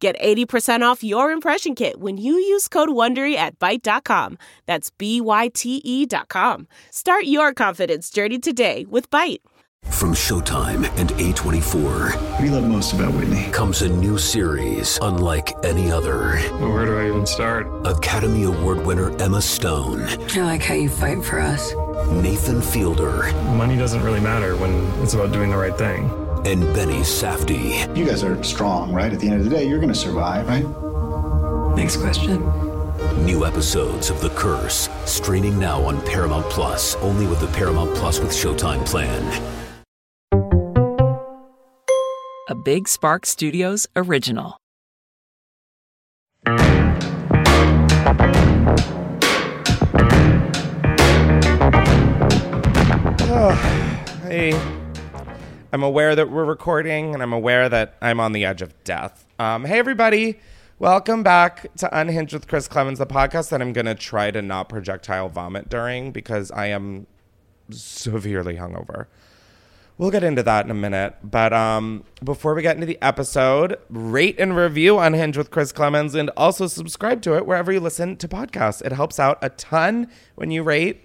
Get 80% off your impression kit when you use code WONDERY at Byte.com. That's B-Y-T-E dot com. Start your confidence journey today with Byte. From Showtime and A24 What do you love most about Whitney? comes a new series unlike any other. Where do I even start? Academy Award winner Emma Stone, I like how you fight for us. Nathan Fielder, Money doesn't really matter when it's about doing the right thing. And Benny Safdie. You guys are strong, right? At the end of the day, you're going to survive, right? Next question. New episodes of The Curse, streaming now on Paramount Plus, only with the Paramount Plus with Showtime plan. A Big Spark Studios original. Oh, Hey, I'm aware that we're recording and I'm aware that I'm on the edge of death. Um, hey, everybody. Welcome back to Unhinged with Chris Klemens, the podcast that I'm going to try to not projectile vomit during because I am severely hungover. We'll get into that in a minute. But um, before we get into the episode, rate and review Unhinged with Chris Klemens and also subscribe to it wherever you listen to podcasts. It helps out a ton when you rate.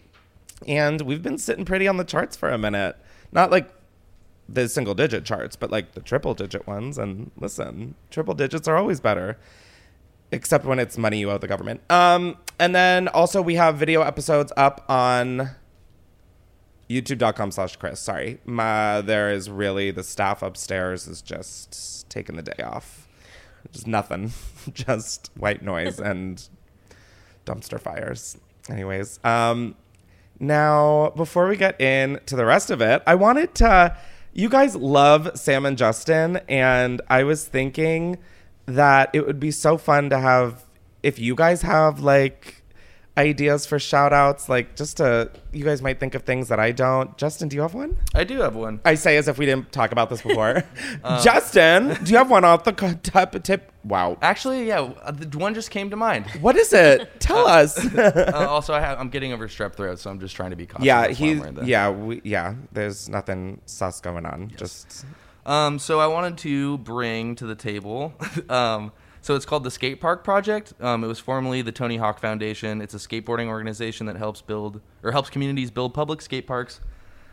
And we've been sitting pretty on the charts for a minute. Not like the single digit charts, but like the triple digit ones. And listen, triple digits are always better, except when it's money you owe the government. Um, and then also we have video episodes up on youtube.com slash chris. Sorry. My there is really the staff upstairs is just taking the day off. Just nothing. Just white noise and dumpster fires. Anyways um now before we get into the rest of it i wanted to you guys love sam and justin and i was thinking that it would be so fun to have if you guys have like ideas for shout outs like just to you guys might think of things that i don't justin do you have one I do have one. i say as if we didn't talk about this before justin do you have one off the co- tip tip wow Actually, yeah, uh, the one just came to mind. what is it tell us Uh, also, I have, I'm getting over strep throat, so I'm just trying to be cautious. yeah That's why he yeah we, yeah there's nothing sus going on just Um, so I wanted to bring to the table. um, so it's called the Skate Park Project. Um, it was formerly the Tony Hawk Foundation. It's a skateboarding organization that helps build or helps communities build public skate parks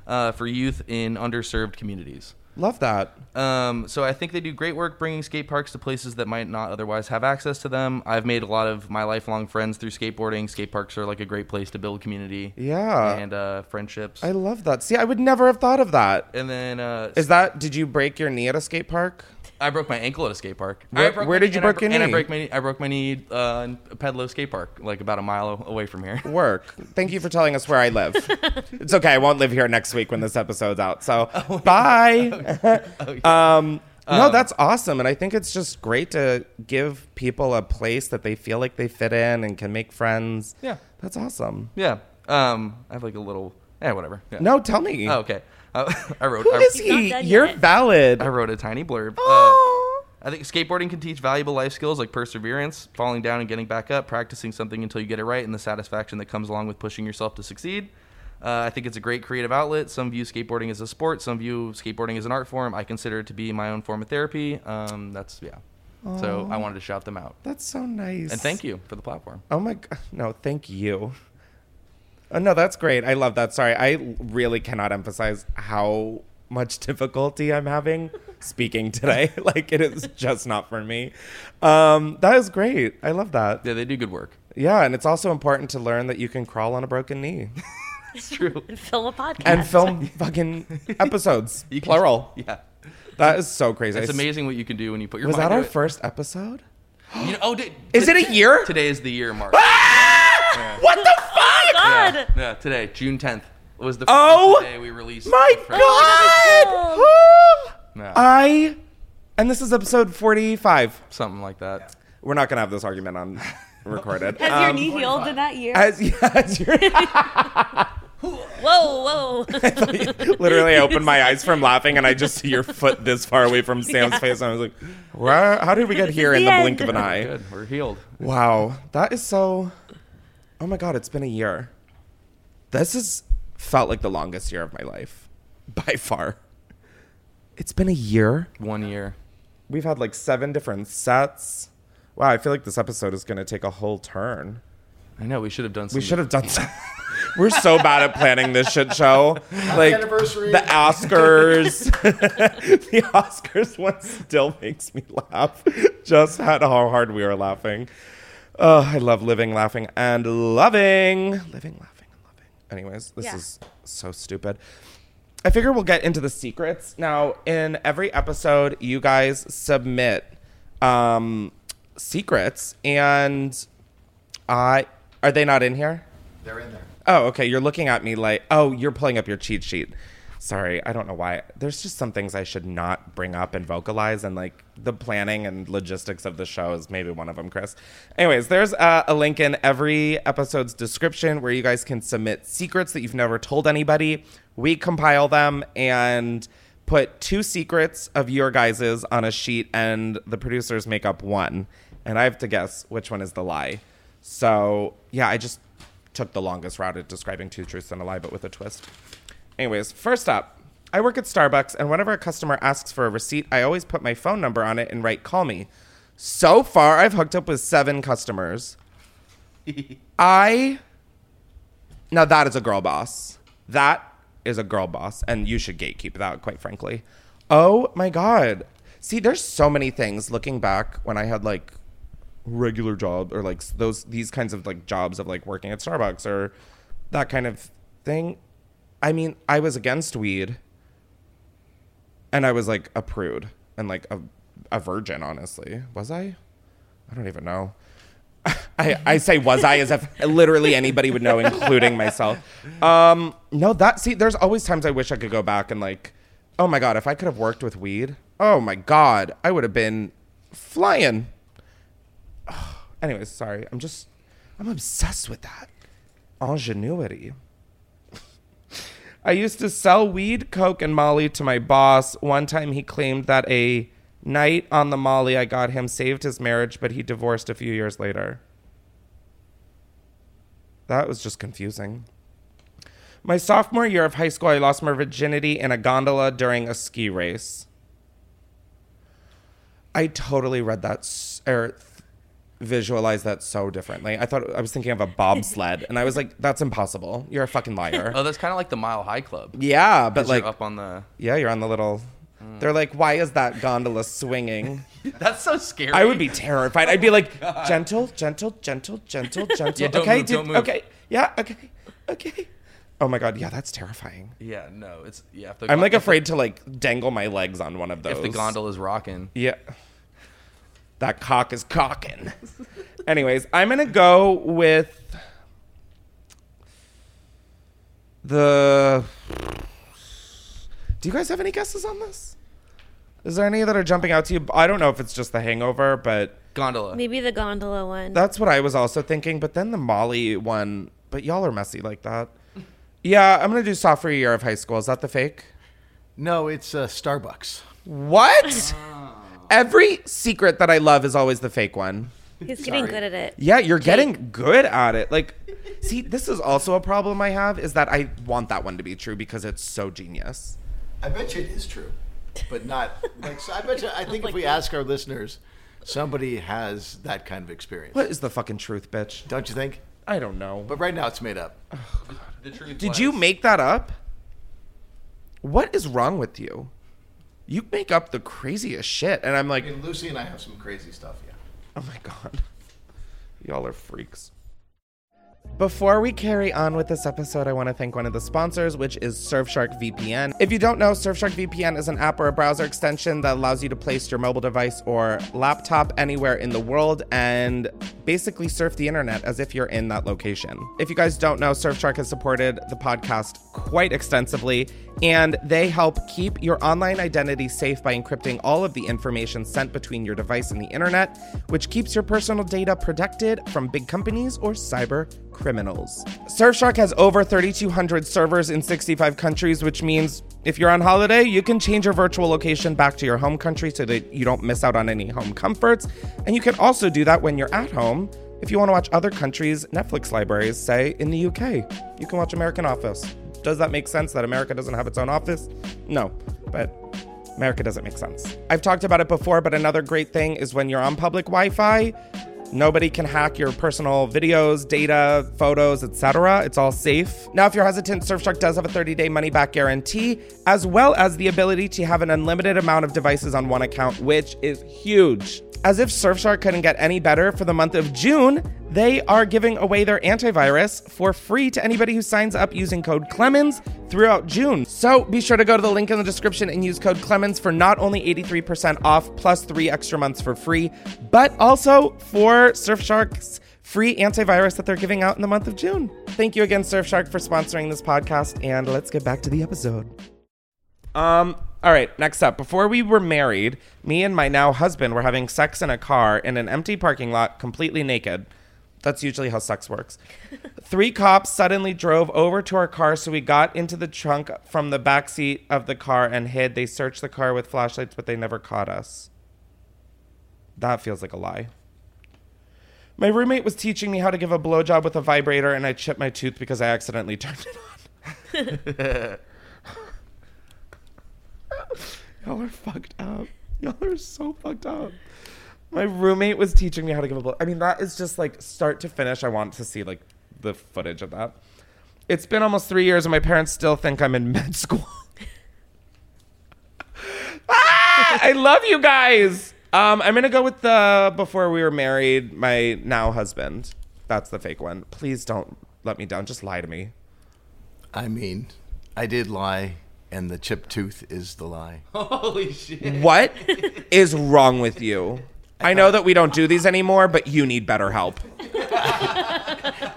uh, for youth in underserved communities. love that Um, so I think they do great work bringing skate parks to places that might not otherwise have access to them. I've made a lot of my lifelong friends through skateboarding. Skate parks are like a great place to build community. Yeah. and uh, friendships. i love that see i would never have thought of that and then uh, is that did you break your knee at a skate park I broke my ankle at a skate park. Where- where did you I break your bro- And I broke my knee. I broke my knee uh, in Pedlow Skate Park, like about a mile away from here. work. Thank you for telling us where I live. it's okay. I won't live here next week when this episode's out. So Oh, bye. um, no, that's awesome. And I think it's just great to give people a place that they feel like they fit in and can make friends. Yeah. That's awesome. Yeah. Um, I have like a little. Yeah, whatever. Yeah. No, tell me. Oh, okay. Uh, I wrote. Who I, is he? You're valid. I wrote a tiny blurb. Uh. I think skateboarding can teach valuable life skills like perseverance, falling down and getting back up, practicing something until you get it right, and the satisfaction that comes along with pushing yourself to succeed. Uh, I think it's a great creative outlet. Some view skateboarding as a sport. Some view skateboarding as an art form. I consider it to be my own form of therapy. Um, that's yeah. So I wanted to shout them out. That's so nice. And thank you for the platform. Oh my god. No, thank you. Oh, no, that's great. I love that. Sorry. I really cannot emphasize how much difficulty I'm having speaking today. like it is just not for me. Um, that is great. I love that. Yeah, they do good work. Yeah, and it's also important to learn that you can crawl on a broken knee It's true. And film a podcast. and film fucking episodes, You can- plural. Yeah. That is so crazy. It's I s- amazing what you can do when you put your Was mind that our it. first episode? You know, oh, did, Is it a year? Today is the year mark. Ah! What the fuck? God. Yeah, yeah, today, June 10th, was the Oh, first day we released. My the first- God! Yeah, I, and this is episode 45. something like that. We're not going to have this argument on recorded. Has your Um, knee healed in that year? As, yeah, as your, whoa, whoa. literally, I opened my eyes from laughing, and I just see your foot this far away from Sam's Yeah. face, and I was like, Where, "How did we get here in the The blink of an eye?" Good, we're healed. Wow, that is so. Oh my god, it's been a year. This has felt like the longest year of my life, by far. It's been a year. One year. We've had like seven different sets. Wow, I feel like this episode is going to take a whole turn. I know, we should have done some. We should have done. Some- We're so bad at planning this shit show. Like the Oscars. the Oscars one still makes me laugh. Just at how hard we were laughing. Oh, I love living, laughing, and loving. Living, laughing, and loving. Anyways, this Yeah. is so stupid. I figure we'll get into the secrets. Now, in every episode, you guys submit um, secrets, and I are they not in here? They're in there. Oh, okay. You're looking at me like, oh, you're pulling up your cheat sheet. Sorry, I don't know why. There's just some things I should not bring up and vocalize, and like the planning and logistics of the show is maybe one of them, Chris. Anyways, there's uh, a link in every episode's description where you guys can submit secrets that you've never told anybody. We compile them and put two secrets of your guys's on a sheet, and the producers make up one, and I have to guess which one is the lie. So yeah, I just took the longest route at describing two truths and a lie, but with a twist. Anyways, first up, I work at Starbucks, and whenever a customer asks for a receipt, I always put my phone number on it and write "call me." So far, I've hooked up with seven customers. I now that is a girl boss. That is a girl boss, and you should gatekeep that, quite frankly. Oh my god! See, there's so many things. Looking back, when I had like regular job or like those these kinds of like jobs of like working at Starbucks or that kind of thing. I mean, I was against weed and I was like a prude and like a, a virgin, honestly. Was I? I don't even know. I, I say was I as if literally anybody would know, including myself. Um, no, that see, there's always times I wish I could go back and like, oh my god, if I could have worked with weed, oh my god, I would have been flying. Anyways, sorry. I'm just, I'm obsessed with that ingenuity. I used to sell weed, coke, and Molly to my boss. One time he claimed that a night on the Molly I got him saved his marriage, but he divorced a few years later. That was just confusing. My sophomore year of high school, I lost my virginity in a gondola during a ski race. I totally read that or visualized that so differently. I thought I was thinking of a bobsled, and I was like, "That's impossible. You're a fucking liar." Oh, that's kind of like the Mile High Club. yeah, but like up on the. yeah, you're on the little. Mm. They're like, "Why is that gondola swinging?" That's so scary. I would be terrified. I'd be like, oh "Gentle, gentle, gentle, gentle, gentle." Yeah, don't okay, move, don't move. okay, yeah, okay, okay. Oh my god, yeah, that's terrifying. Yeah, no, it's yeah. If the I'm like if the- afraid to like dangle my legs on one of those. if the gondola is rocking. Yeah. That cock is cocking. Anyways, I'm going to go with the. Do you guys have any guesses on this? Is there any that are jumping out to you? I don't know if it's just the hangover, but Gondola. Maybe the gondola one. that's what I was also thinking. But then the Molly one, but y'all are messy like that. Yeah, I'm going to do sophomore year of high school. Is that the fake? No, it's uh, Starbucks. What? Every secret that I love is always the fake one. He's getting good at it. Yeah, you're getting good at it. Like, see, this is also a problem I have is that I want that one to be true because it's so genius. I bet you it is true, but not like. So I bet you. I think if we ask our listeners, somebody has that kind of experience. What is the fucking truth, bitch? Don't you think? I don't know. But right now it's made up. The truth Did you make that up? What is wrong with you? You make up the craziest shit. And I'm like, I mean, Lucy and I have some crazy stuff. Yeah. oh my God. Y'all are freaks. Before we carry on with this episode, I want to thank one of the sponsors, which is Surfshark VPN. If you don't know, Surfshark VPN is an app or a browser extension that allows you to place your mobile device or laptop anywhere in the world and basically surf the internet as if you're in that location. If you guys don't know, Surfshark has supported the podcast quite extensively, and they help keep your online identity safe by encrypting all of the information sent between your device and the internet, which keeps your personal data protected from big companies or cyber criminals. Surfshark has over 3,200 servers in 65 countries, which means if you're on holiday, you can change your virtual location back to your home country so that you don't miss out on any home comforts. And you can also do that when you're at home. If you want to watch other countries' Netflix libraries, say in the UK, you can watch American Office. Does that make sense that America doesn't have its own office? No, but America doesn't make sense. I've talked about it before, but another great thing is when you're on public Wi Fi, Nobody can hack your personal videos, data, photos, etc. It's all safe. Now, if you're hesitant, Surfshark does have a 30-day money-back guarantee, as well as the ability to have an unlimited amount of devices on one account, which is huge. As if Surfshark couldn't get any better, for the month of June, they are giving away their antivirus for free to anybody who signs up using code Klemens throughout June. So be sure to go to the link in the description and use code Klemens for not only 83% off plus three extra months for free, but also for Surfshark's free antivirus that they're giving out in the month of June. Thank you again, Surfshark, for sponsoring this podcast, and let's get back to the episode. Um, all right, next up. Before we were married, me and my now husband were having sex in a car in an empty parking lot, completely naked. That's usually how sex works. Three cops suddenly drove over to our car, so we got into the trunk from the back seat of the car and hid. They searched the car with flashlights, but they never caught us. That feels like a lie. My roommate was teaching me how to give a blowjob with a vibrator, and I chipped my tooth because I accidentally turned it on. Y'all are fucked up. Y'all are so fucked up. My roommate was teaching me how to give a blow. I mean, that is just like start to finish. I want to see like the footage of that. It's been almost three years, and my parents still think I'm in med school. ah, I love you guys. Um, I'm gonna go with the before we were married, my now husband. That's the fake one. Please don't let me down. Just lie to me. I mean, I did lie, and the chipped tooth is the lie. Holy shit. What is wrong with you? I know that we don't do these anymore, but you need better help.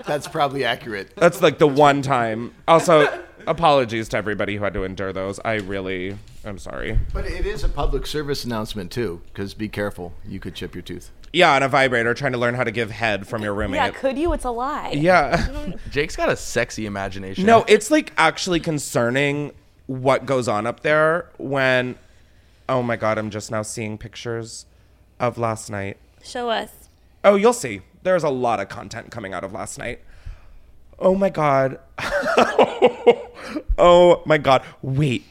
That's probably accurate. That's like the one time. Also, apologies to everybody who had to endure those. I really, I'm sorry. But it is a public service announcement too, because be careful, you could chip your tooth. Yeah, on a vibrator, trying to learn how to give head from your roommate. Yeah, could you? It's a lie. Yeah. Jake's got a sexy imagination. No, it's like actually concerning what goes on up there when. Oh my god, I'm just now seeing pictures of last night. Show us. Oh, you'll see. There's a lot of content coming out of last night. Oh my god. oh my god. Wait.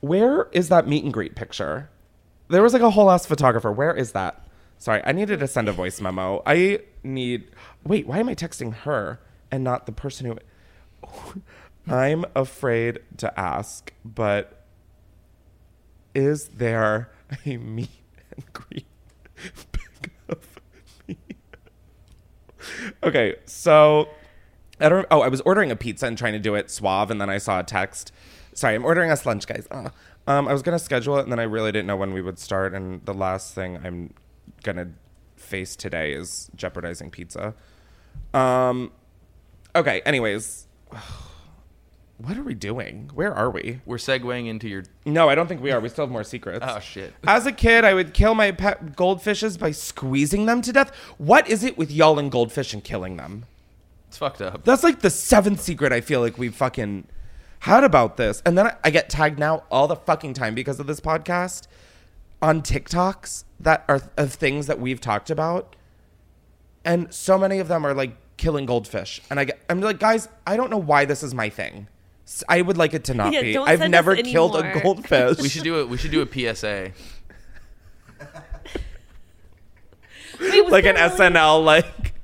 Where is that meet and greet picture? There was like a whole ass photographer. Where is that? Sorry, I needed to send a voice memo. I need. Wait, why am I texting her and not the person who. I'm afraid to ask, but is there a meet me? okay, so I don't. Oh, I was ordering a pizza and trying to do it suave, and then I saw a text. Sorry, I'm ordering us lunch, guys. Uh, um, I was gonna schedule it, and then I really didn't know when we would start. And the last thing I'm gonna face today is jeopardizing pizza. Um, okay. Anyways, what are we doing? Where are we? We're segueing into your. No, I don't think we are. We still have more secrets. Oh shit. As a kid, I would kill my pet goldfishes by squeezing them to death. What is it with y'all and goldfish and killing them? It's fucked up. That's like the seventh secret I feel like we've fucking had about this. And then I, I get tagged now all the fucking time because of this podcast on TikToks that are of things that we've talked about. And so many of them are like killing goldfish. And I get, I'm like, guys, I don't know why this is my thing. S- I would like it to not Yeah, be. don't I've send never us killed a anymore. goldfish. We should do it. We should do a PSA. Wait, was like an there really- SNL like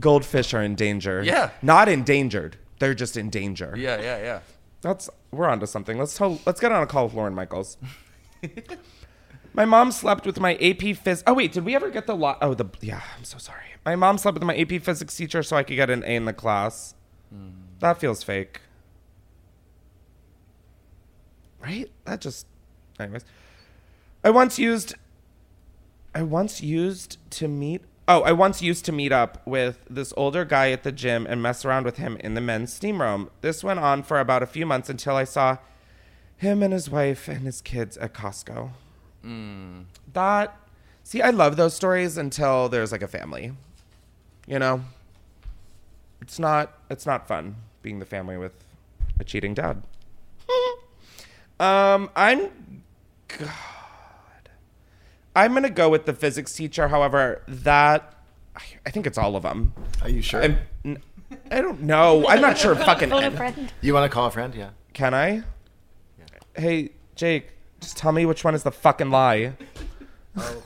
goldfish are in danger. Yeah. Not endangered. They're just in danger. Yeah, yeah, yeah. That's we're onto something. Let's tell, let's get on a call with Lorne Michaels. My mom slept with my AP Phys. Oh wait, did we ever get the lot? Oh, the yeah. I'm so sorry. My mom slept with my AP Physics teacher so I could get an A in the class. Hmm. That feels fake, right? That just, anyways. I once used. I once used to meet. Oh, I once used to meet up with this older guy at the gym and mess around with him in the men's steam room. This went on for about a few months until I saw him and his wife and his kids at Costco. Hmm. That see, I love those stories until there's like a family. You know? It's not it's not fun being the family with a cheating dad. Um, I'm God. I'm gonna go with the physics teacher. However, that I think it's all of them. Are you sure? I'm, n- I don't know. I'm not sure. Fucking. Phone a friend. You want to call a friend? Yeah. Can I? Yeah. Hey, Jake, just tell me which one is the fucking lie. Oh.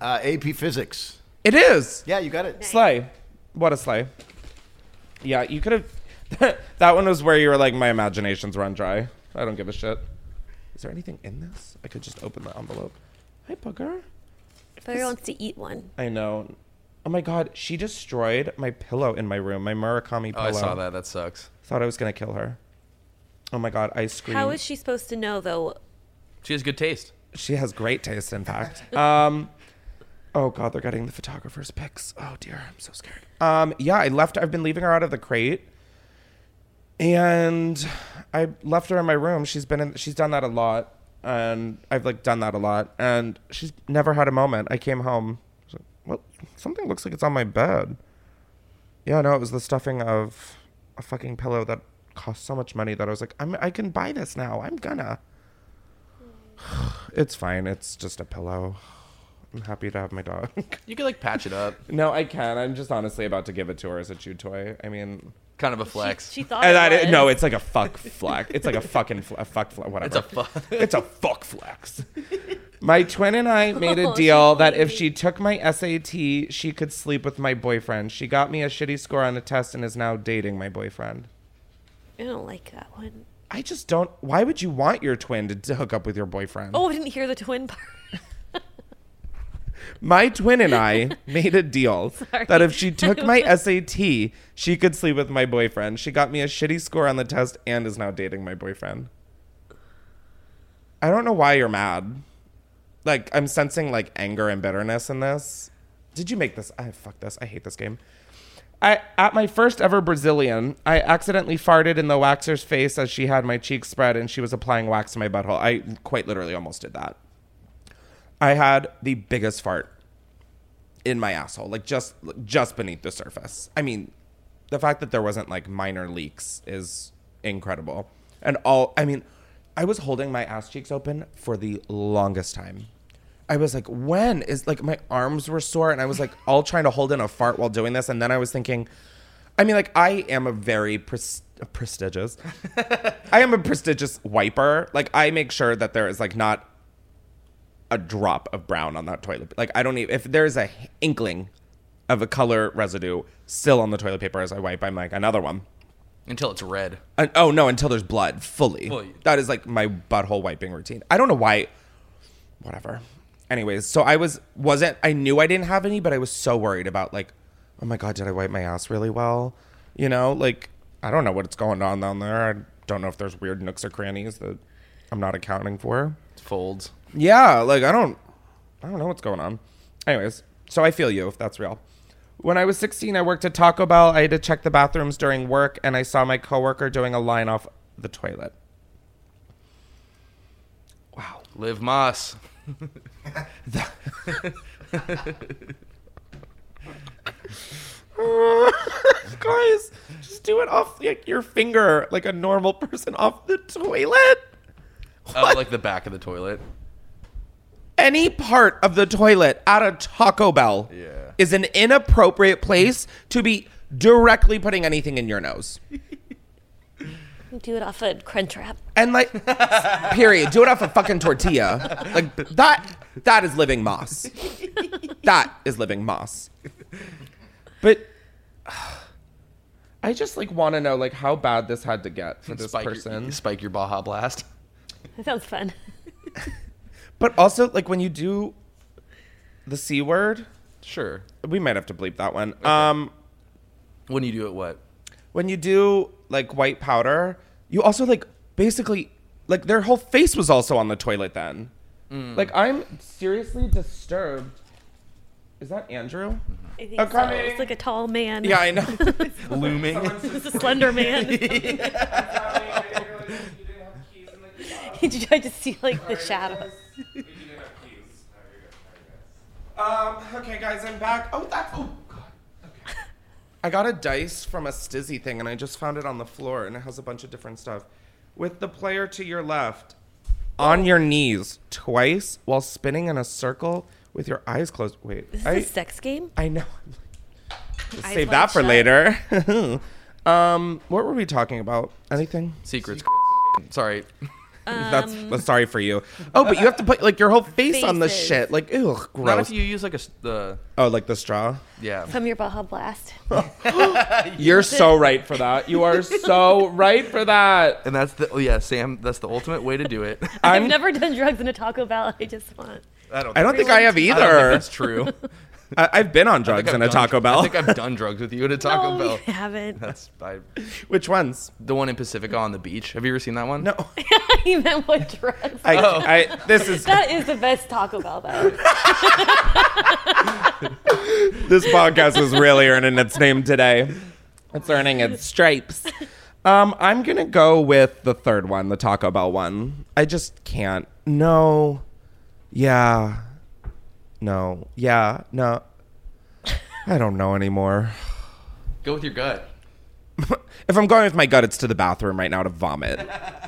Uh, AP Physics. It is. Yeah, you got it. Slay. What a slay. Yeah, you could have. that one was where you were like, my imaginations run dry. I don't give a shit. Is there anything in this? I could just open the envelope. Hi, Booger. Booger wants to eat one. I know. Oh my god, she destroyed my pillow in my room, my Murakami Oh, pillow. I saw that. That sucks. Thought I was gonna kill her. Oh my god, I screamed. How is she supposed to know though? She has good taste. She has great taste, in fact. Um, oh god, they're getting the photographer's pics. Oh dear, I'm so scared. Um, yeah, I left. I've been leaving her out of the crate, and I left her in my room. She's been in. She's done that a lot, and I've like done that a lot, and she's never had a moment. I came home. I was like, well, something looks like it's on my bed. Yeah, no, it was the stuffing of a fucking pillow that cost so much money that I was like, I'm, I can buy this now. I'm gonna. It's fine. It's just a pillow. I'm happy to have my dog. You could like patch it up. no, I can. I'm just honestly about to give it to her as a chew toy. I mean, Kind of a flex. She thought and it that was. no, it's like a fuck flex. It's like a fucking fl- a fuck flex. Whatever. It's a fuck. it's a fuck flex. My twin and I made a Oh, deal she's that if she took my SAT, she could sleep with my boyfriend. She got me a shitty score on the test and is now dating my boyfriend. I don't like that one. I just don't. Why would you want your twin to, to hook up with your boyfriend? Oh, I didn't hear the twin part. My twin and I made a deal Sorry. that if she took my SAT, she could sleep with my boyfriend. She got me a shitty score on the test and is now dating my boyfriend. I don't know why you're mad. Like I'm sensing like anger and bitterness in this. Did you make this? I fuck this. I hate this game. I at my first ever Brazilian, I accidentally farted in the waxer's face as she had my cheeks spread and she was applying wax to my butthole. I quite literally almost did that. I had the biggest fart in my asshole, like just just beneath the surface. I mean, the fact that there wasn't like minor leaks is incredible. And all I mean, I was holding my ass cheeks open for the longest time. I was like, when is like my arms were sore and I was like all trying to hold in a fart while doing this and then I was thinking I mean like I am a very pres- prestigious I am a prestigious wiper. Like I make sure that there is like not a drop of brown on that toilet. Like I don't even if there's a inkling of a color residue still on the toilet paper as I wipe, I'm like another one. Until it's red. And, oh no, until there's blood fully. Fully. That is like my butthole wiping routine. I don't know why. Whatever. Anyways, so I was wasn't I knew I didn't have any, but I was so worried about like, oh my god, did I wipe my ass really well? You know, like I don't know what's going on down there. I don't know if there's weird nooks or crannies that I'm not accounting for. Folds. Yeah, like I don't I don't know what's going on. Anyways, so I feel you if that's real. When I was 16, I worked at Taco Bell. I had to check the bathrooms during work and I saw my coworker doing a line off the toilet. Wow. Live Más. Guys, just do it off like your finger like a normal person off the toilet. Oh, like the back of the toilet. Any part of the toilet at a Taco Bell Yeah. is an inappropriate place to be directly putting anything in your nose. Do it off a crunch wrap. And like, period. Do it off a fucking tortilla. Like that. That is living más. That is living más. But I just like want to know like how bad this had to get for this spike person. Your, spike your Baja Blast. That sounds fun. But also, like when you do the c word, Sure. we might have to bleep that one. Um, When you do it, what? when you do like white powder, you also like basically like their whole face was also on the toilet then. Mm. Like I'm seriously disturbed. Is that Andrew? I think so. coming. It's like a tall man. Yeah, I know. Looming. it's a slender man. Did you try to see like the shadows? Um, okay, guys, I'm back. Oh, that's. Oh, God. Okay. I got a dice from a Stiiizy thing and I just found it on the floor and it has a bunch of different stuff. With the player to your left, on your knees twice while spinning in a circle with your eyes closed. Wait. Is this I, a sex game? I know. Eyes Save that for shut. later. um, what were we talking about? Anything? Secrets. Sorry. That's, Um, that's sorry for you. Oh, but you have to put like your whole face on the Faces. shit. Like, ew, Not gross. if you use like a s- the oh, like the straw. yeah. From your Baja Blast. You're so right for that. You are so right for that. And that's the oh yeah, Sam. That's the ultimate way to do it. I've I'm- never done drugs in a Taco Bell. I just want. I don't. I don't think I have I either. don't think that's true. I, I've been on drugs in a done- Taco Bell. I think I've done drugs with you at a Taco no, Bell. you haven't. That's I, Which ones? the one in Pacifica on the beach. Have you ever seen that one? No. you meant what drugs? I, Oh. I this is that is the best Taco Bell though. this podcast is really earning its name today. It's earning its stripes. Um, I'm gonna go with the third one, the Taco Bell one. I just can't. No. Yeah. No. Yeah. No. I don't know anymore. Go with your gut. If I'm going with my gut, it's to the bathroom right now to vomit.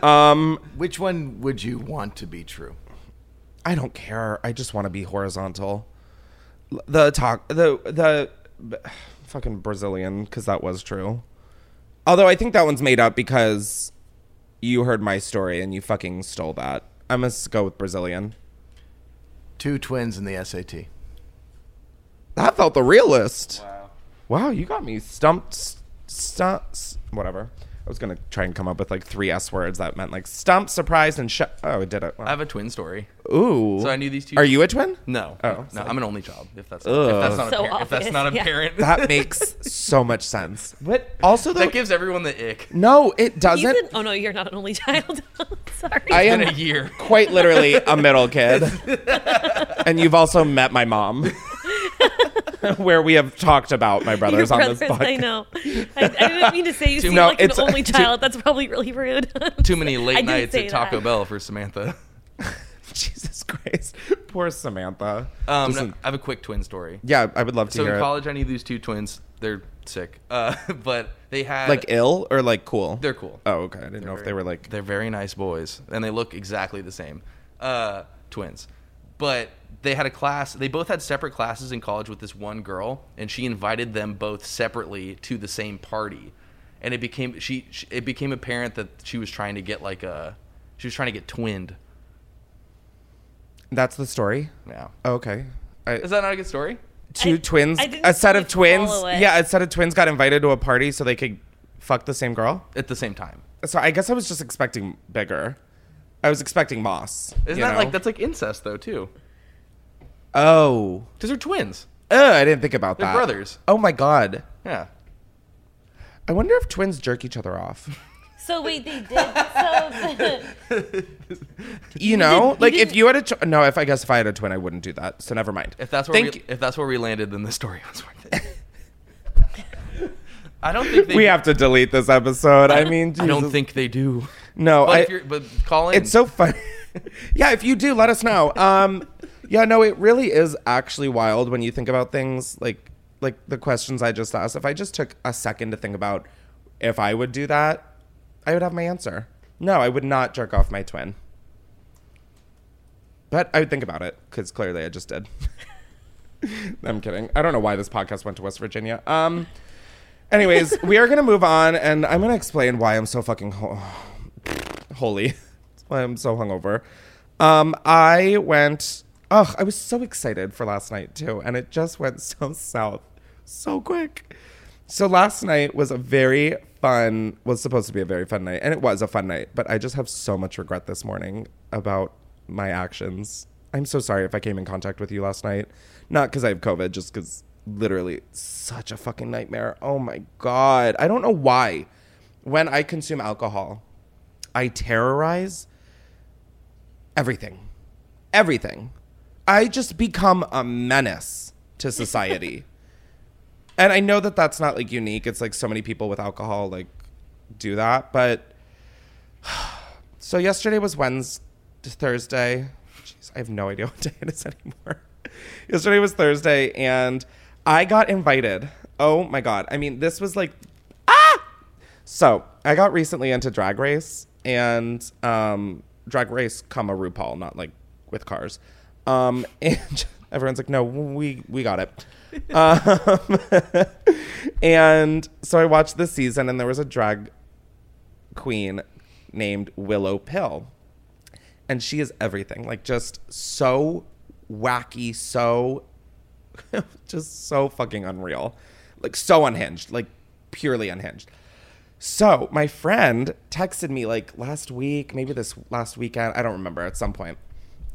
Um, Which one would you want to be true? I don't care. I just want to be horizontal. The talk, the the fucking Brazilian, because that was true. Although I think that one's made up because you heard my story and you fucking stole that. I must go with Brazilian. Two twins in the SAT. That felt the realist. Wow. Wow, you got me stumped. Stumped. Whatever. I was gonna try and come up with like three S words that meant like stump, surprised, and shut. Oh, it did it. I have a twin story. Ooh. So I knew these two. Are you a twin? No. Oh, no. sorry. I'm an only child. If that's Ugh. if that's not So a par- if that's not a yeah. parent. That makes so much sense. But also, though, that gives everyone the ick. no, it doesn't. an, oh no, you're not an only child. Sorry. I am a year. quite literally a middle kid. and you've also met my mom, where we have talked about my Your brothers on this brothers, podcast. I know. I, I didn't mean to say you seem No, like an it's- only too- child. That's probably really rude. Too many late nights say at Taco that. Bell for Samantha. Jesus Christ, poor Samantha. Um, no, I have a quick twin story. yeah, I would love to So hear in it. college, I knew these two twins. They're sick, uh, but they had Like ill or like cool? They're cool. Oh, okay. I didn't know if they were like. They're very nice boys, and they look exactly the same. Uh, twins. But they had a class. They both had separate classes in college with this one girl, and she invited them both separately to the same party. And it became she, she. It became apparent that she was trying to get like a. She was trying to get twinned. That's the story. Yeah. Okay. I, Is that not a good story? two I- twins, I didn't a set of fully twins. follow it. Yeah, a set of twins got invited to a party so they could fuck the same girl. At the same time. So I guess I was just expecting bigger. I was expecting Más. Isn't that know? like that's like incest though too? Oh. Because they're twins. Ugh, I didn't think about They're that. brothers. Oh my god. Yeah. I wonder if twins jerk each other off. So wait, they did. So You know, did- like you if you had a tw- no, if I guess if I had a twin, I wouldn't do that. So never mind. If that's where Thank we, you. if that's where we landed, then the story was worth it. I don't think they we have to delete this episode. I mean, I don't think they do. No. But I, if you're, but call in. it's so fun. yeah, if you do, let us know. Um, yeah, no, it really is actually wild when you think about things like like the questions I just asked. If I just took a second to think about if I would do that, I would have my answer. No, I would not jerk off my twin. But I would think about it because clearly I just did. I'm kidding. I don't know why this podcast went to West Virginia. Um. Anyways, we are gonna move on, and I'm gonna explain why I'm so fucking ho- holy. That's why I'm so hungover. Um, I went. Oh, I was so excited for last night too, and it just went so south so quick. So last night was a very fun. Was supposed to be a very fun night, and it was a fun night. But I just have so much regret this morning about my actions I'm so sorry if I came in contact with you last night. Not because I have COVID, just because literally such a fucking nightmare. Oh my God. I don't know why. When I consume alcohol, I terrorize everything. Everything. I just become a menace to society. and I know that that's not like unique. It's like so many people with alcohol like do that, but so yesterday was Wednesday, Thursday. Jeez, I have no idea what day it is anymore. yesterday was Thursday and I got invited. Oh my god. I mean, this was like ah. So, I got recently into Drag Race and um Drag Race, comma RuPaul, not like with cars. Um, and everyone's like, no, we we got it. um, and so I watched this season, and there was a drag queen named Willow Pill, and she is everything. Like just so wacky, so just so fucking unreal, like so unhinged, like purely unhinged. So my friend texted me like last week, maybe this last weekend, I don't remember, at some point.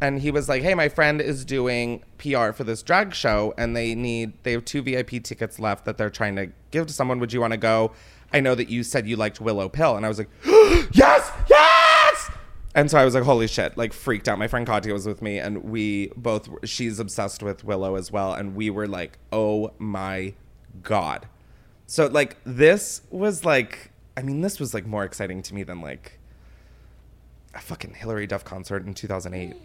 And he was like, "Hey, my friend is doing PR for this drag show, and they need they have two VIP tickets left that they're trying to give to someone. Would you want to go? I know that you said you liked Willow Pill, and I was like, yes, yes. And so I was like, holy shit, like freaked out. My friend Katia was with me, and we both she's obsessed with Willow as well, and we were like, oh my god. So like this was like I mean, this was like more exciting to me than like a fucking Hilary Duff concert in 2008.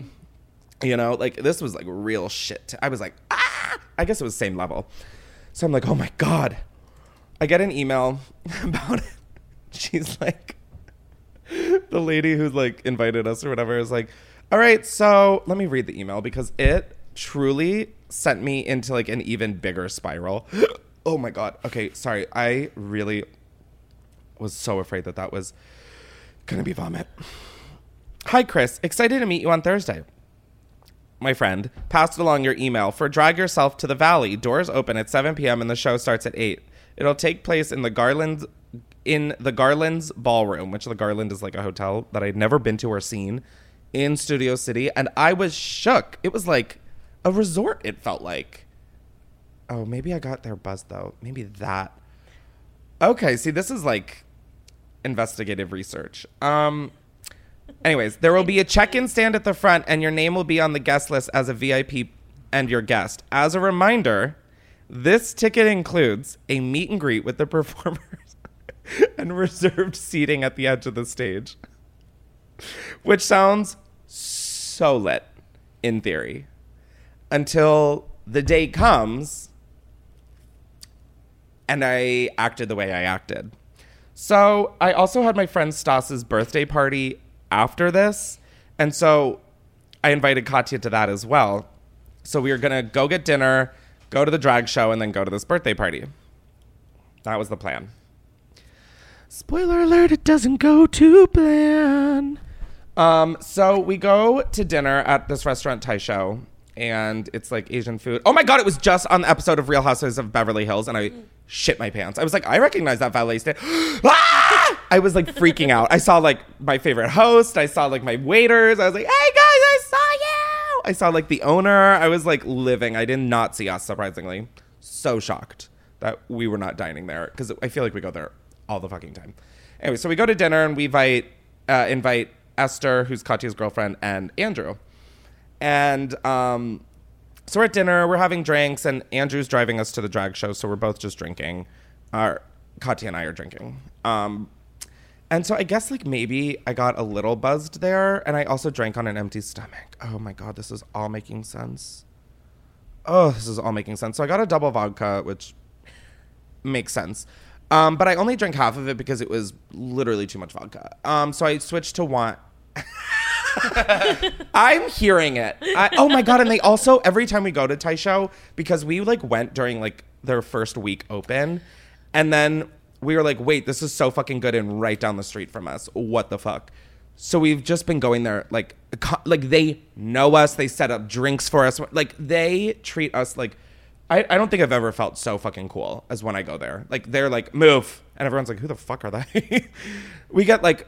You know, like this was like real shit. I was like, ah, I guess it was same level. So I'm like, oh my God. I get an email about it. She's like, the lady who like invited us or whatever is like, all right, so let me read the email because it truly sent me into like an even bigger spiral. oh my God. Okay, sorry. I really was so afraid that that was gonna be vomit. Hi, Chris. Excited to meet you on Thursday. My friend passed along your email for Drag Yourself to the Valley. Doors open at 7 p.m. and the show starts at 8. It'll take place in the Garland's in the Garland's ballroom, which the Garland is like a hotel that I'd never been to or seen in Studio City, and I was shook. It was like a resort. It felt like. Oh, maybe I got there buzzed though. Maybe that. Okay, see, this is like investigative research. Um, anyways, there will be a check-in stand at the front, and your name will be on the guest list as a VIP and your guest. As a reminder, this ticket includes a meet and greet with the performers and reserved seating at the edge of the stage, which sounds so lit in theory until the day comes and I acted the way I acted. So I also had my friend Stas's birthday party after this. And so I invited Katia to that as well. So we were going to go get dinner, go to the drag show, and then go to this birthday party. That was the plan. Spoiler alert, it doesn't go to plan. Um, so we go to dinner at this restaurant, Tai Show, and it's like Asian food. Oh my god, it was just on the episode of Real Housewives of Beverly Hills, and I shit my pants. I was like, I recognize that valet stand. ah! I was like freaking out. I saw like my favorite host. I saw like my waiters. I was like, hey guys, I saw you. I saw like the owner. I was like living. I did not see us, surprisingly. So shocked that we were not dining there because I feel like we go there all the fucking time. Anyway, so we go to dinner and we invite uh, invite Esther, who's Katia's girlfriend, and Andrew. And um, so we're at dinner, we're having drinks, and Andrew's driving us to the drag show, so we're both just drinking. Our Katia and I are drinking. Um, and so I guess like maybe I got a little buzzed there, and I also drank on an empty stomach. Oh my god, this is all making sense. Oh, this is all making sense. So I got a double vodka, which makes sense. Um, but I only drank half of it because it was literally too much vodka. Um, so I switched to one. I'm hearing it. I, oh my god! And they also every time we go to Tai Show because we like went during like their first week open, and then we were like, wait, this is so fucking good and right down the street from us. What the fuck? So we've just been going there like like they know us. They set up drinks for us. Like they treat us like. I, I don't think I've ever felt so fucking cool as when I go there. Like they're like move, and everyone's like, "Who the fuck are they?" we get like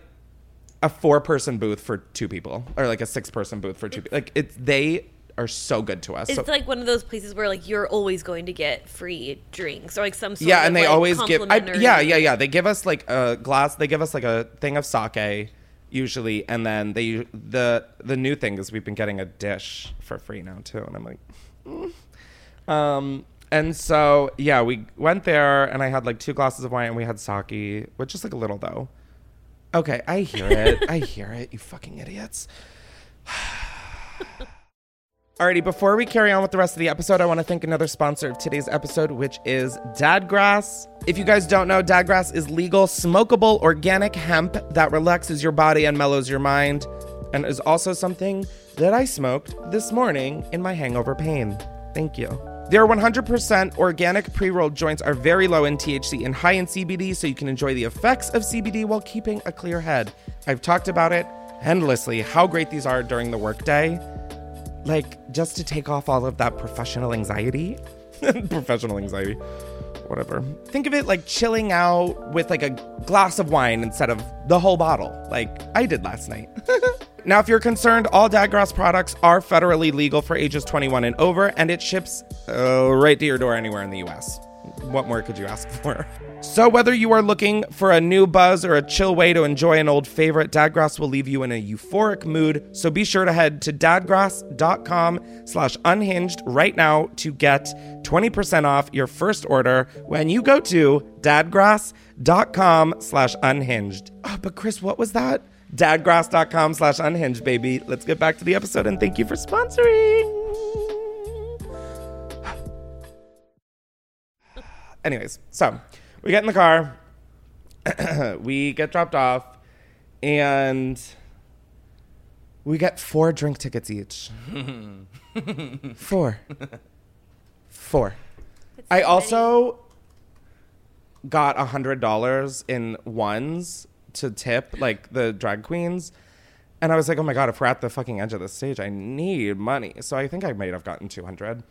a four person booth for two people or like a six person booth for two people. Like it's they are so good to us. It's So- like one of those places where like you're always going to get free drinks or like some sort yeah, and they like, always give. I, yeah, yeah, yeah. They give us like a glass. They give us like a thing of sake usually, and then they the the new thing is we've been getting a dish for free now too, and I'm like, mm. um. And so yeah, we went there, and I had like two glasses of wine, and we had sake, which is like a little though. Okay, I hear it. I hear it. You fucking idiots. Alrighty, before we carry on with the rest of the episode, I want to thank another sponsor of today's episode, which is Dadgrass. If you guys don't know, Dadgrass is legal, smokable, organic hemp that relaxes your body and mellows your mind, and is also something that I smoked this morning in my hangover pain. Thank you. Their 100% organic pre rolled joints are very low in THC and high in CBD, so you can enjoy the effects of CBD while keeping a clear head. I've talked about it endlessly how great these are during the workday. Like just to take off all of that professional anxiety professional anxiety whatever. Think of it like chilling out with like a glass of wine instead of the whole bottle like i did last night now if you're concerned all dadgrass products are federally legal for ages 21 and over and it ships uh, right to your door anywhere in the us what more could you ask for so whether you are looking for a new buzz or a chill way to enjoy an old favorite, Dadgrass will leave you in a euphoric mood. So be sure to head to dadgrass.com slash unhinged right now to get 20% off your first order when you go to dadgrass.com slash unhinged. Oh, but Chris, what was that? Dadgrass.com slash unhinged, baby. Let's get back to the episode and thank you for sponsoring. Anyways, so we get in the car, we get dropped off, and we get four drink tickets each. four. Four. I also got a hundred dollars in ones to tip like the drag queens. And I was like, oh my God, if we're at the fucking edge of the stage, I need money. So I think I might have gotten 200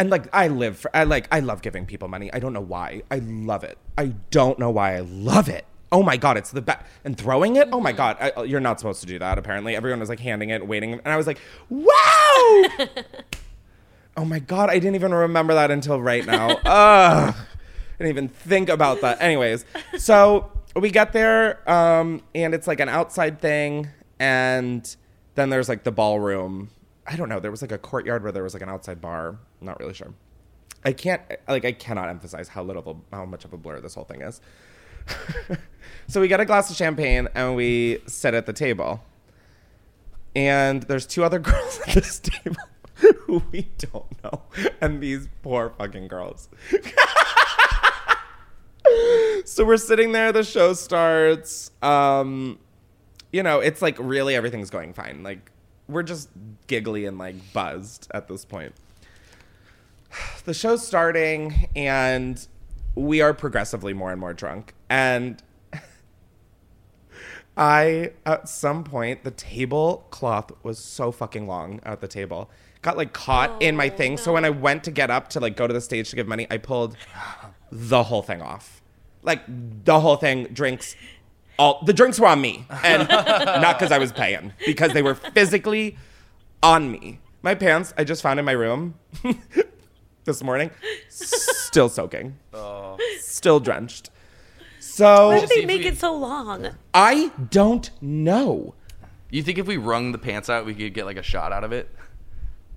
and like I live for I like I love giving people money. I don't know why. I love it. I don't know why I love it. Oh my god, it's the best. And throwing it. Oh my mm-hmm. god, I, oh, you're not supposed to do that. Apparently, everyone was like handing it, waiting, and I was like, wow. oh my god, I didn't even remember that until right now. Ugh. I didn't even think about that. Anyways, so we get there, um, and it's like an outside thing, and then there's like the ballroom. I don't know. There was like a courtyard where there was like an outside bar. I'm not really sure. I can't like I cannot emphasize how little how much of a blur this whole thing is. so we get a glass of champagne and we sit at the table. And there's two other girls at this table who we don't know. And these poor fucking girls. so we're sitting there, the show starts. Um, you know, it's like really everything's going fine. Like we're just giggly and like buzzed at this point. The show's starting and we are progressively more and more drunk. And I, at some point, the tablecloth was so fucking long at the table. Got like caught oh, in my thing. No. So when I went to get up to like go to the stage to give money, I pulled the whole thing off. Like the whole thing, drinks, all the drinks were on me. And not because I was paying, because they were physically on me. My pants, I just found in my room this morning, still soaking, oh. still drenched. So why did they make we, it so long? I don't know. You think if we wrung the pants out, we could get like a shot out of it?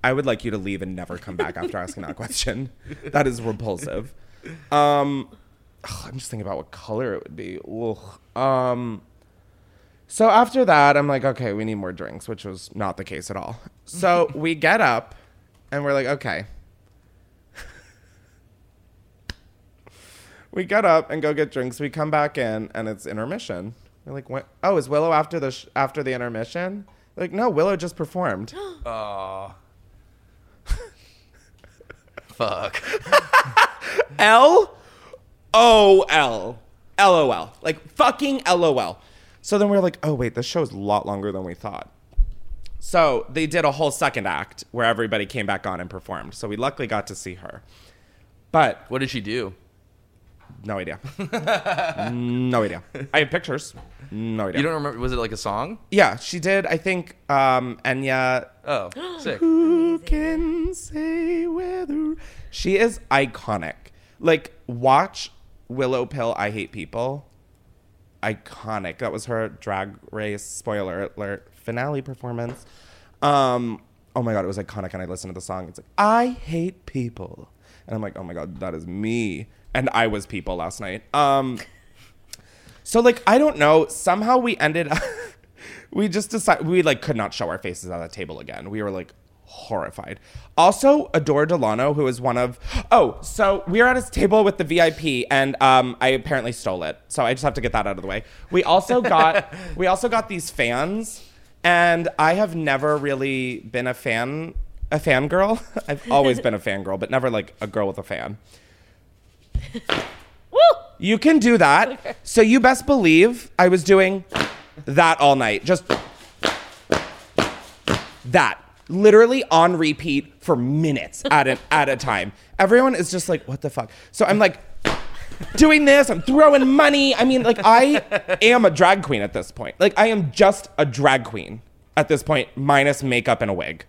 I would like you to leave and never come back after asking that question. That is repulsive. Um, ugh, I'm just thinking about what color it would be. Ugh. Um, so after that, I'm like, okay, we need more drinks, which was not the case at all. So we get up and we're like, okay. we get up and go get drinks. We come back in and it's intermission. We're like, what? oh, is Willow after the sh- after the intermission? Like, no, Willow just performed. Oh. Fuck. L O L. LOL. Like fucking LOL. So then we are like, oh wait, this show's a lot longer than we thought. So they did a whole second act where everybody came back on and performed. So we luckily got to see her. But what did she do? No idea. no idea. I have pictures. No idea. You don't remember? Was it like a song? Yeah, she did. I think um, Enya. Oh, sick. Who can say whether she is iconic? Like, watch Willow Pill. I hate people. Iconic. That was her drag race spoiler alert finale performance. Um, oh my god, it was iconic. And I listened to the song. It's like I hate people, and I'm like, oh my god, that is me. And I was people last night. Um, so like I don't know. Somehow we ended. up we just decided we like could not show our faces at the table again. We were like horrified. Also, Adore Delano, who is one of oh, so we were at his table with the VIP, and um, I apparently stole it. So I just have to get that out of the way. We also got we also got these fans, and I have never really been a fan a fangirl. I've always been a fangirl, but never like a girl with a fan. You can do that. So you best believe I was doing that all night. Just that. Literally on repeat for minutes at a, at a time. Everyone is just like, what the fuck? So I'm like doing this, I'm throwing money. I mean, like, I am a drag queen at this point. Like, I am just a drag queen at this point, minus makeup and a wig.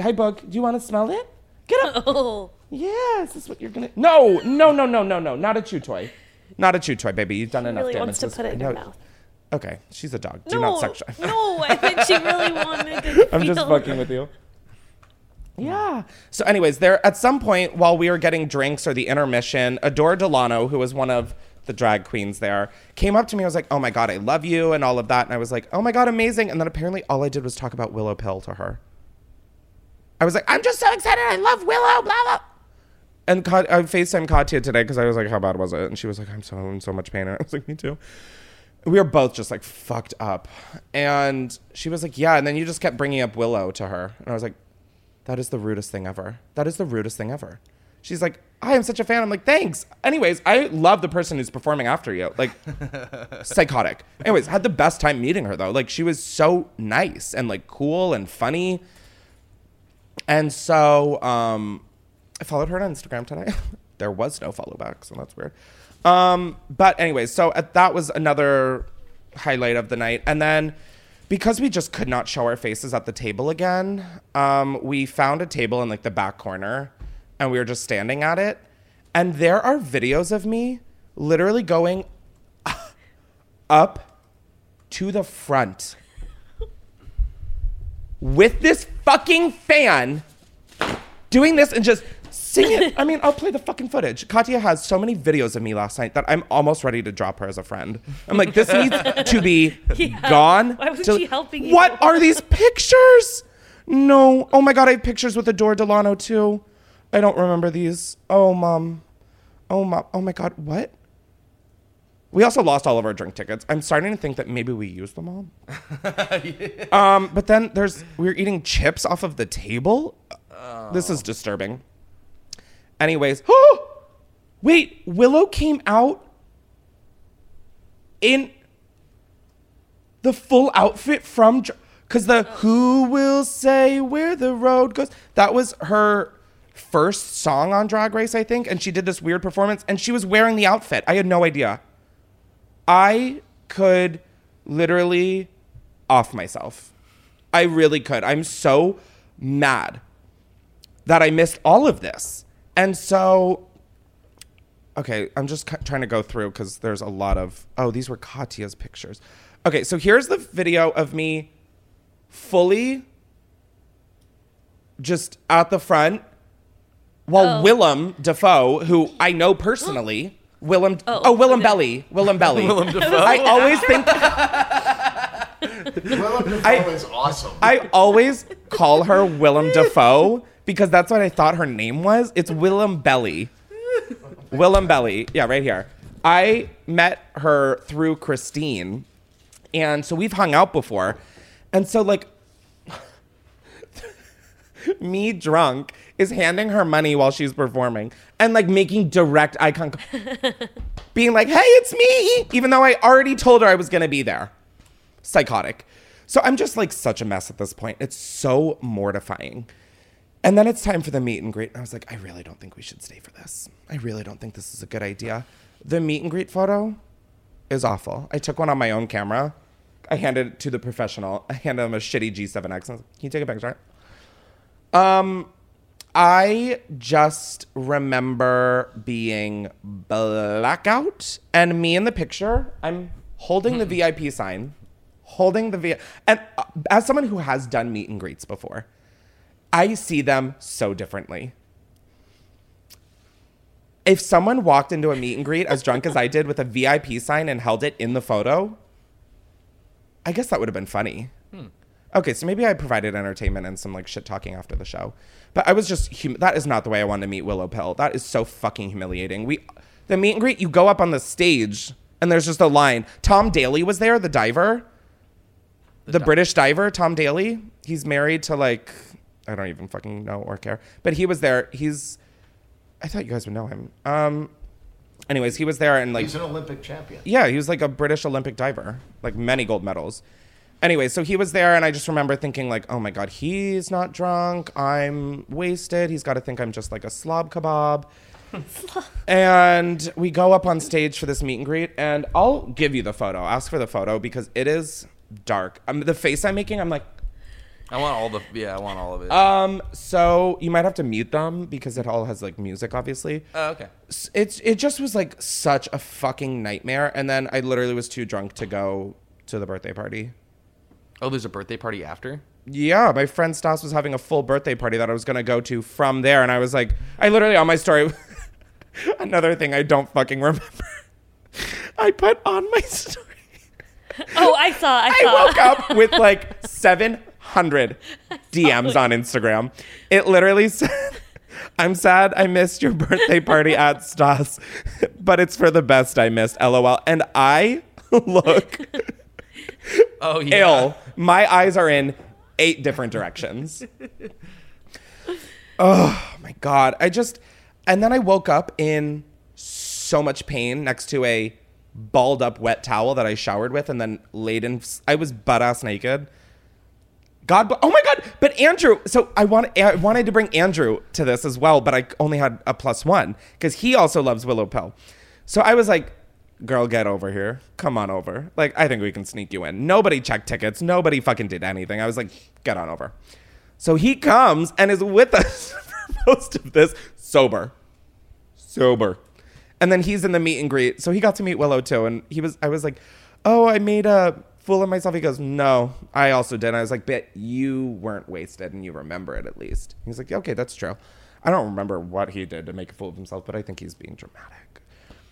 Hi, Bug. Do you want to smell it? Get up. Oh. Yeah, is this what you're gonna? No, no, no, no, no, no, not a chew toy, not a chew toy, baby. You've done enough really damage. wants to put it in your mouth. Okay, she's a dog. Do No, not sexualize. no, I think she really wanted to I'm just fucking with you. Yeah. So, anyways, there at some point while we were getting drinks or the intermission, Adore Delano, who was one of the drag queens there, came up to me. I was like, "Oh my god, I love you," and all of that. And I was like, "Oh my god, amazing!" And then apparently, all I did was talk about Willow Pill to her. I was like, "I'm just so excited! I love Willow!" Blah blah. And Kat- I Facetime Katia today because I was like, "How bad was it?" And she was like, "I'm so in so much pain." And I was like, "Me too." We were both just like fucked up, and she was like, "Yeah." And then you just kept bringing up Willow to her, and I was like, "That is the rudest thing ever. That is the rudest thing ever." She's like, "I am such a fan." I'm like, "Thanks." Anyways, I love the person who's performing after you. Like, psychotic. Anyways, had the best time meeting her though. Like, she was so nice and like cool and funny. And so um, I followed her on Instagram today. there was no follow back, so that's weird. Um, but anyways, so uh, that was another highlight of the night. And then because we just could not show our faces at the table again, um, we found a table in like the back corner and we were just standing at it. And there are videos of me literally going up to the front with this fucking fan doing this and just singing. I mean, I'll play the fucking footage. Katia has so many videos of me last night that I'm almost ready to drop her as a friend. I'm like, this needs to be Yeah. gone. Why wasn't to- she helping you? What are these pictures? No. Oh my god, I have pictures with Adore Delano too. I don't remember these. Oh mom. Oh mom. Oh my god, what? We also lost all of our drink tickets. I'm starting to think that maybe we used them all. Um, but then there's we are eating chips off of the table. This is disturbing. Anyways, wait, Willow came out in the full outfit from because the "Who Will Say Where the Road Goes" that was her first song on Drag Race, I think, and she did this weird performance, and she was wearing the outfit. I had no idea. I could literally off myself. I really could. I'm so mad that I missed all of this. And so, okay, I'm just cu- trying to go through because there's a lot of. Oh, these were Katia's pictures. Okay, so here's the video of me fully just at the front while Oh. Willem Dafoe, who I know personally, Willem, oh, Oh, Willam Belli, Willem Belly. Willem Dafoe. I always think Willem Dafoe I- is awesome. I always call her Willem Dafoe because that's what I thought her name was. It's Willam Belli. Willam Belli. Yeah, right here. I met her through Christine. And so we've hung out before. And so, like, me drunk is handing her money while she's performing and like making direct eye contact, being like, hey, it's me, even though I already told her I was gonna be there. Psychotic. So I'm just like such a mess at this point. It's so mortifying. And then it's time for the meet and greet. And I was like, I really don't think we should stay for this. I really don't think this is a good idea. The meet and greet photo is awful. I took one on my own camera. I handed it to the professional. I handed him a shitty G7X. I was like, Can you take a picture? Um, I just remember being blackout and me in the picture. I'm holding the VIP sign, holding the VIP. And uh, as someone who has done meet and greets before, I see them so differently. If someone walked into a meet and greet as drunk as I did with a VIP sign and held it in the photo, I guess that would have been funny. Hmm. Okay, so maybe I provided entertainment and some like shit talking after the show, but I was just hum- that is not the way I wanted to meet Willow Pill. That is so fucking humiliating. We the meet and greet, you go up on the stage and there's just a line. Tom Daley was there, the diver, the, British diver, Tom Daley. He's married to like I don't even fucking know or care, but he was there. He's I thought you guys would know him. Um, anyways, he was there and like He's an Olympic champion. yeah, he was like a British Olympic diver, like many gold medals. Anyway, so he was there, and I just remember thinking, like, oh my God, he's not drunk. I'm wasted. He's got to think I'm just like a slob kebab. and we go up on stage for this meet and greet, and I'll give you the photo. Ask for the photo because it is dark. Um, the face I'm making, I'm like, I want all the yeah, I want all of it. um, so you might have to mute them because it all has like music, obviously. Oh, okay. S- It's it just was like such a fucking nightmare, and then I literally was too drunk to go to the birthday party. Oh, there's a birthday party after. Yeah, my friend Stas was having a full birthday party that I was gonna go to from there, and I was like, I literally on my story. another thing I don't fucking remember. I put on my story. Oh, I saw. I, I saw. woke up with like 700 DMs on Instagram. It literally said, I'm sad I missed your birthday party at Stas, but it's for the best I missed, lol. And I look Oh yeah. ill. My eyes are in eight different directions. oh my God. I just, and then I woke up in so much pain next to a balled up wet towel that I showered with and then laid in. I was butt ass naked. God, oh my God! But Andrew, so I want I wanted to bring Andrew to this as well, but I only had a plus one because he also loves Willow Pill. So I was like, "Girl, get over here! Come on over! Like, I think we can sneak you in." Nobody checked tickets. Nobody fucking did anything. I was like, "Get on over." So he comes and is with us for most of this sober, sober, and then he's in the meet and greet. So he got to meet Willow too, and he was. I was like, "Oh, I made a fool of myself." He goes, "No, I also did." I was like, "Bet you weren't wasted and you remember it at least." He's like, "Okay, that's true." I don't remember what he did to make a fool of himself, but I think he's being dramatic.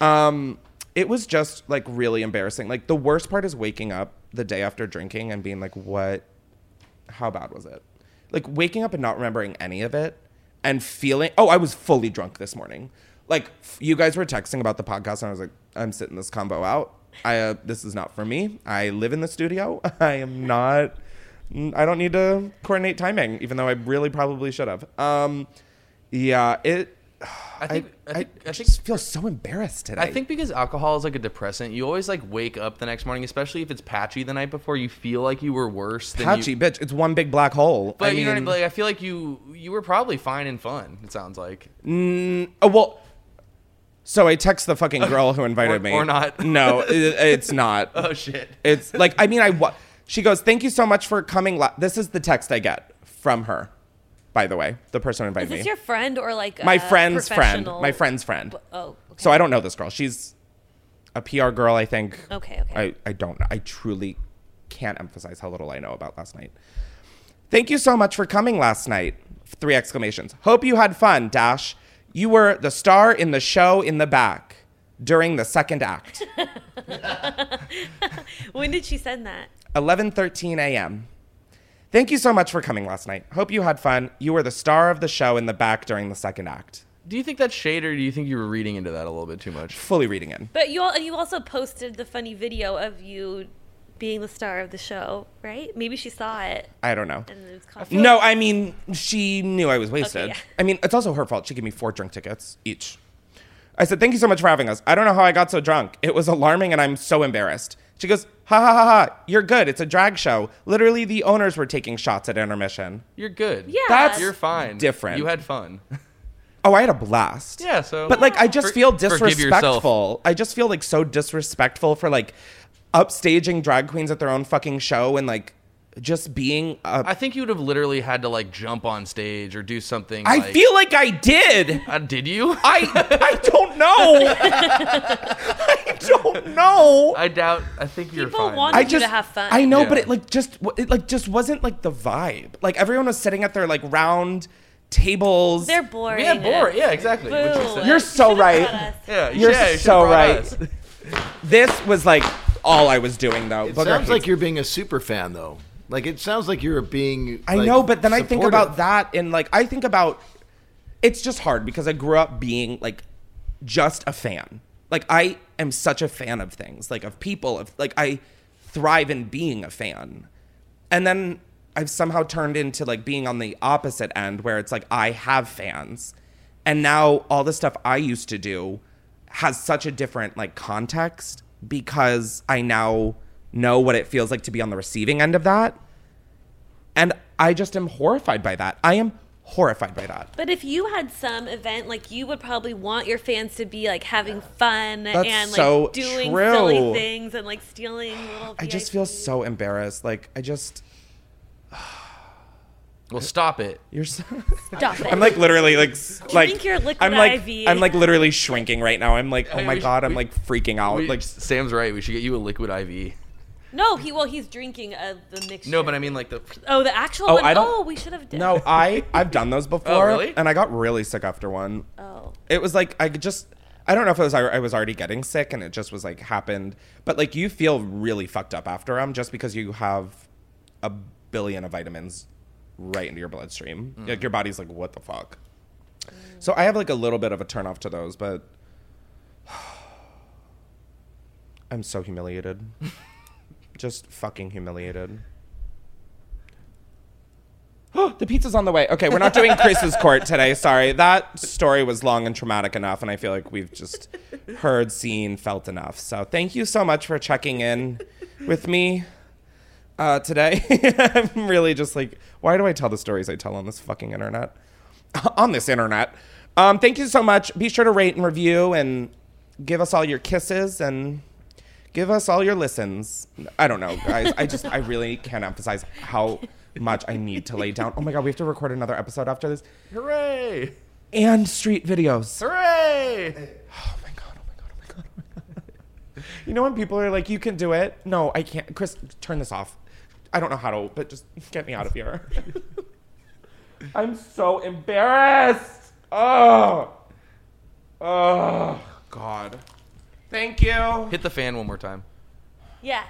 Um, it was just like really embarrassing. Like the worst part is waking up the day after drinking and being like, "What? How bad was it?" Like waking up and not remembering any of it and feeling. Oh, I was fully drunk this morning. Like you guys were texting about the podcast, and I was like, "I'm sitting this combo out. I uh, this is not for me. I live in the studio. I am not. I don't need to coordinate timing, even though I really probably should have. Um, yeah, it. I think I, I, think, I, just feel so embarrassed today. I think because alcohol is like a depressant, you always like wake up the next morning, especially if it's patchy the night before. You feel like you were worse than patchy, you. bitch. It's one big black hole. But I you know what I mean- mean? Like, I feel like you you were probably fine and fun. It sounds like. Mm, oh well. So I text the fucking girl who invited Or- me. or not. No, it, it's not. Oh, shit. It's like I mean I wa- She goes, "Thank you so much for coming." La-. This is the text I get from her. By the way, the person who Is invited me. Is this me. your friend or like my a friend's friend. My friend's friend. Oh, So I don't know this girl. She's a PR girl, I think. Okay, okay. I, I don't I truly can't emphasize how little I know about last night. Thank you so much for coming last night. Three exclamations. Hope you had fun, Dash. You were the star in the show in the back during the second act. when did she send that? 11:13 a.m. Thank you so much for coming last night. Hope you had fun. You were the star of the show in the back during the second act. Do you think that's shade, or do you think you were reading into that a little bit too much? Fully reading in. But you all, and you also posted the funny video of you being the star of the show, right? Maybe she saw it. I don't know. And it was No, I mean, she knew I was wasted. yeah. I mean, it's also her fault. She gave me four drink tickets each. I said, Thank you so much for having us. I don't know how I got so drunk. It was alarming and I'm so embarrassed. She goes, Ha ha ha ha. You're good. It's a drag show. Literally, the owners were taking shots at intermission. You're good. Yeah. That's You're fine. different. You had fun. Oh, I had a blast. Yeah, so- But like, I just For- feel disrespectful. I just feel like so disrespectful for like upstaging drag queens at their own fucking show and like just being. A, I think you would have literally had to like jump on stage or do something. I like- feel like I did. Uh, did you? I I don't know. I don't know. I doubt. I think you're People fine. want I you just to have fun. I know, but it like just it like just wasn't like the vibe. Like everyone was sitting at their like round tables. They're boring. Yeah, boring. Yeah, exactly. You Boo. said. You're so right. Yeah, You're yeah, you so right. This was like all I was doing though. It Booger sounds hates like you're being a super fan, though. Like it sounds like you're being. I like, know, but then I think about that and like I think about it's just hard because I grew up being like just a fan. Like I am such a fan of things, like of people, of like I thrive in being a fan. And then I've somehow turned into like being on the opposite end where it's like I have fans. And now all the stuff I used to do has such a different like context because I now know what it feels like to be on the receiving end of that. And I just am horrified by that. I am horrified by that. But if you had some event, like you would probably want your fans to be like having fun That's and like so doing true. silly things and like stealing little. I just feel so embarrassed. Like I just Well, stop it. you're so Stop it. I'm like literally like s- like Drink your liquid I'm like IV. I'm like literally shrinking right now. I'm like oh Hey, my we should- god, I'm we- like freaking out. We- like Sam's right. We should get you a liquid IV. No, he well he's drinking uh, the mixture. No, but I mean like the. Oh, the actual Oh, one. I don't- Oh, we should have done. no, I I've done those before really? and I got really sick after one. Oh. It was like I could just I don't know if it was I, I was already getting sick and it just was like happened, but like you feel really fucked up after them just because you have a billion of vitamins right into your bloodstream. Mm. Like your body's like what the fuck. So I have like a little bit of a turn off to those, but I'm so humiliated. just fucking humiliated. the pizza's on the way. Okay, we're not doing Chris's court today. Sorry. That story was long and traumatic enough, and I feel like we've just heard, seen, felt enough. So thank you so much for checking in with me uh, today. I'm really just like, why do I tell the stories I tell on this fucking internet? on this internet. Um, thank you so much. Be sure to rate and review and give us all your kisses and give us all your listens. I don't know, guys. I just, I really can't emphasize how much I need to lay down. Oh my God, we have to record another episode after this. Hooray! And street videos. Hooray! Oh my God, oh my God, oh my God, oh my God. You know when people are like, you can do it? No, I can't. Chris, turn this off. I don't know how to, but just get me out of here. I'm so embarrassed. Oh. Oh, God. Thank you. Hit the fan one more time. Yeah.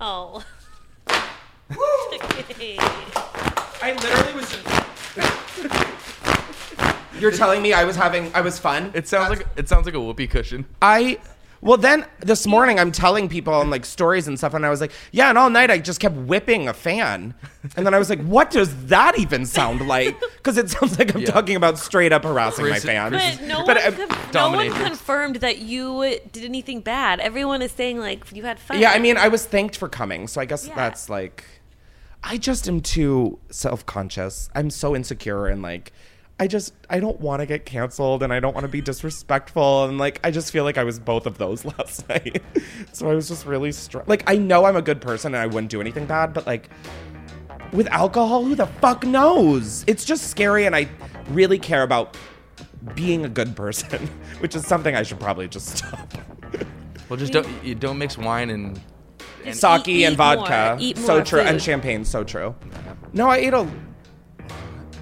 Oh. I literally was. You're telling me I was having, I was fun? It sounds like it sounds like a whoopee cushion. I well then this morning I'm telling people on like stories and stuff and I was like, yeah, and all night I just kept whipping a fan. And then I was like, what does that even sound like? Because it sounds like I'm Yeah. talking about straight up harassing Chris- my fans. But no But, one, con- no one confirmed that you did anything bad. Everyone is saying like you had fun. Yeah, I mean I was thanked for coming, so I guess Yeah. that's like I just am too self conscious. I'm so insecure and like I just I don't want to get canceled and I don't want to be disrespectful and like I just feel like I was both of those last night. so I was just really str- like I know I'm a good person and I wouldn't do anything bad, but like with alcohol, who the fuck knows? It's just scary and I really care about being a good person, which is something I should probably just stop. Well, just don't you don't mix wine and. and Sake eat and vodka. more. Eat so more true. And champagne. So true. No, I ate a.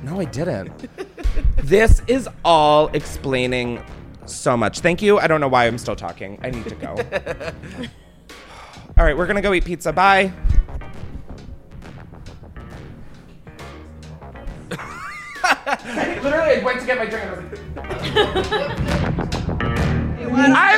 No, I didn't. this is all explaining so much. Thank you. I don't know why I'm still talking. I need to go. all right, we're going to go eat pizza. Bye. Literally, I went to get my drink. I was like, I